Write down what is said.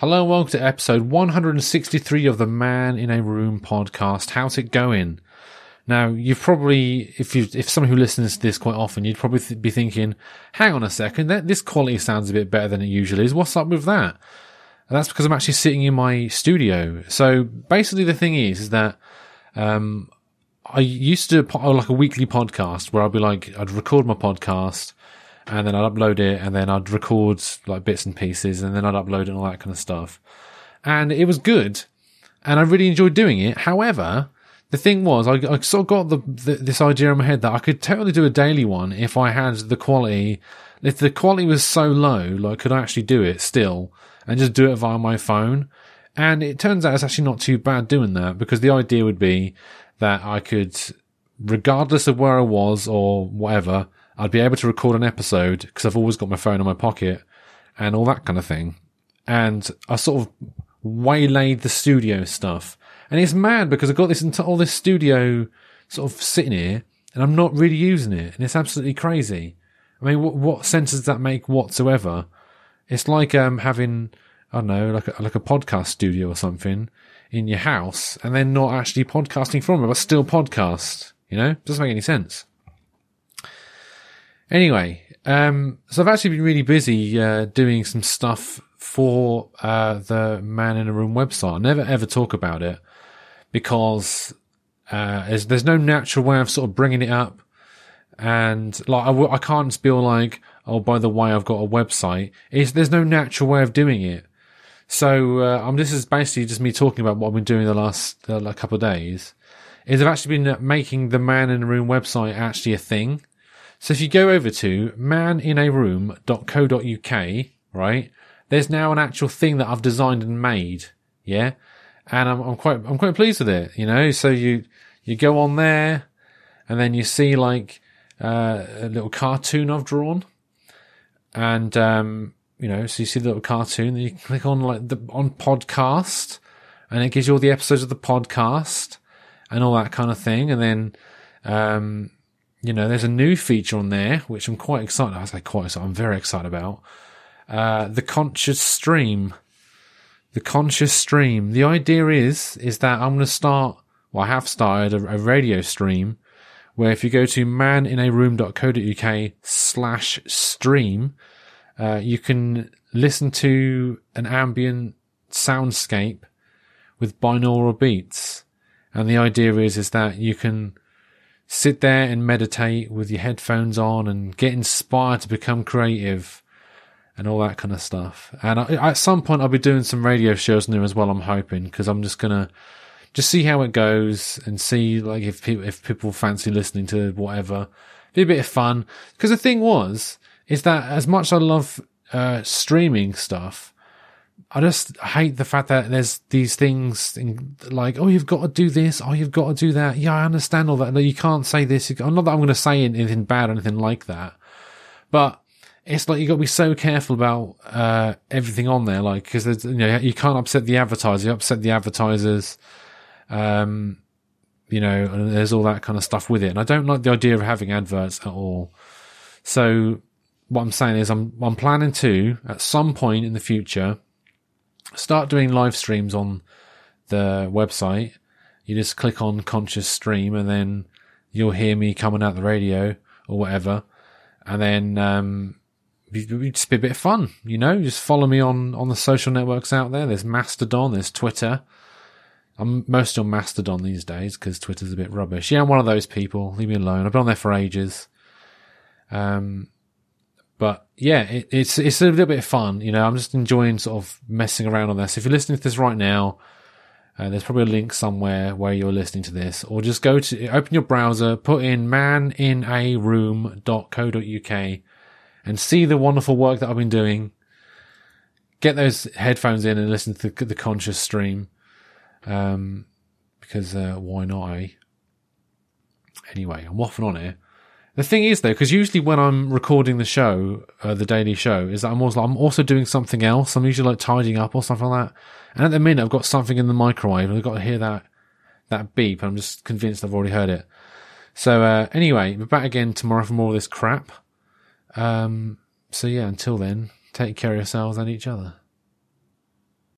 Hello and welcome to episode 163 of the Man in a Room podcast. How's it going? Now, you've probably, if you, if someone who listens to this quite often, you'd probably th- be thinking, hang on a second, that, this quality sounds a bit better than it usually is. What's up with that? And that's because I'm actually sitting in my studio. So basically the thing is, is that, um, I used to do like a weekly podcast where I'd be like, I'd record my podcast and then I'd upload it and then I'd record like bits and pieces and then I'd upload it and all that kind of stuff. And it was good and I really enjoyed doing it. However, the thing was, I, I sort of got the, the, this idea in my head that I could totally do a daily one if I had the quality. If the quality was so low, like could I actually do it still and just do it via my phone? And it turns out it's actually not too bad doing that because the idea would be that I could, regardless of where I was or whatever, I'd be able to record an episode because I've always got my phone in my pocket and all that kind of thing. And I sort of waylaid the studio stuff. And it's mad because I've got this into all this studio sort of sitting here and I'm not really using it. And it's absolutely crazy. I mean, what, what sense does that make whatsoever? It's like, um, having, I don't know, like a, like a podcast studio or something in your house and then not actually podcasting from it, but still podcast. You know, doesn't make any sense. Anyway, um, so I've actually been really busy uh, doing some stuff for uh, the Man in a Room website. I never ever talk about it because uh, there's, there's no natural way of sort of bringing it up, and like I w- I can't all like, oh, by the way, I've got a website. It's, there's no natural way of doing it. So uh, this is basically just me talking about what I've been doing the last uh, couple of days. Is I've actually been making the Man in a Room website actually a thing. So if you go over to maninaroom.co.uk, right, there's now an actual thing that I've designed and made. Yeah. And I'm, I'm quite, I'm quite pleased with it, you know, so you, you go on there and then you see like, uh, a little cartoon I've drawn and, um, you know, so you see the little cartoon, then you click on like the, on podcast and it gives you all the episodes of the podcast and all that kind of thing. And then, um, you know, there's a new feature on there, which I'm quite excited. I say quite excited. I'm very excited about. Uh, the conscious stream. The conscious stream. The idea is, is that I'm going to start, well, I have started a, a radio stream where if you go to maninaroom.co.uk slash stream, uh, you can listen to an ambient soundscape with binaural beats. And the idea is, is that you can sit there and meditate with your headphones on and get inspired to become creative and all that kind of stuff. And I, at some point, I'll be doing some radio shows there as well. I'm hoping because I'm just gonna just see how it goes and see like if people if people fancy listening to whatever. Be a bit of fun because the thing was is that as much as I love uh, streaming stuff, I just hate the fact that there's these things in, like, oh, you've got to do this, oh, you've got to do that. Yeah, I understand all that. No, you can't say this. I'm not that I'm going to say anything bad or anything like that, but it's like you got to be so careful about uh, everything on there, like because you know you can't upset the advertiser, you upset the advertisers. Um, you know, and there's all that kind of stuff with it, and I don't like the idea of having adverts at all. So what I'm saying is, I'm I'm planning to at some point in the future start doing live streams on the website. You just click on conscious stream and then you'll hear me coming out the radio or whatever. And then, um, just be a bit of fun, you know, just follow me on, on the social networks out there. There's Mastodon, there's Twitter. I'm mostly on Mastodon these days because Twitter's a bit rubbish. Yeah, I'm one of those people. Leave me alone. I've been on there for ages. Um, but yeah, it, it's it's a little bit of fun. You know, I'm just enjoying sort of messing around on this. If you're listening to this right now, uh, there's probably a link somewhere where you're listening to this, or just go to open your browser, put in maninaroom.co.uk, and see the wonderful work that I've been doing. Get those headphones in and listen to the, the conscious stream, um, because uh, why not? Eh? Anyway, I'm waffling on here. The thing is, though, because usually when I'm recording the show, uh, the daily show, is that I'm also I'm also doing something else. I'm usually like tidying up or something like that. And at the minute, I've got something in the microwave, and I've got to hear that that beep. I'm just convinced I've already heard it. So uh, anyway, we're back again tomorrow for more of this crap. Um, so yeah, until then, take care of yourselves and each other.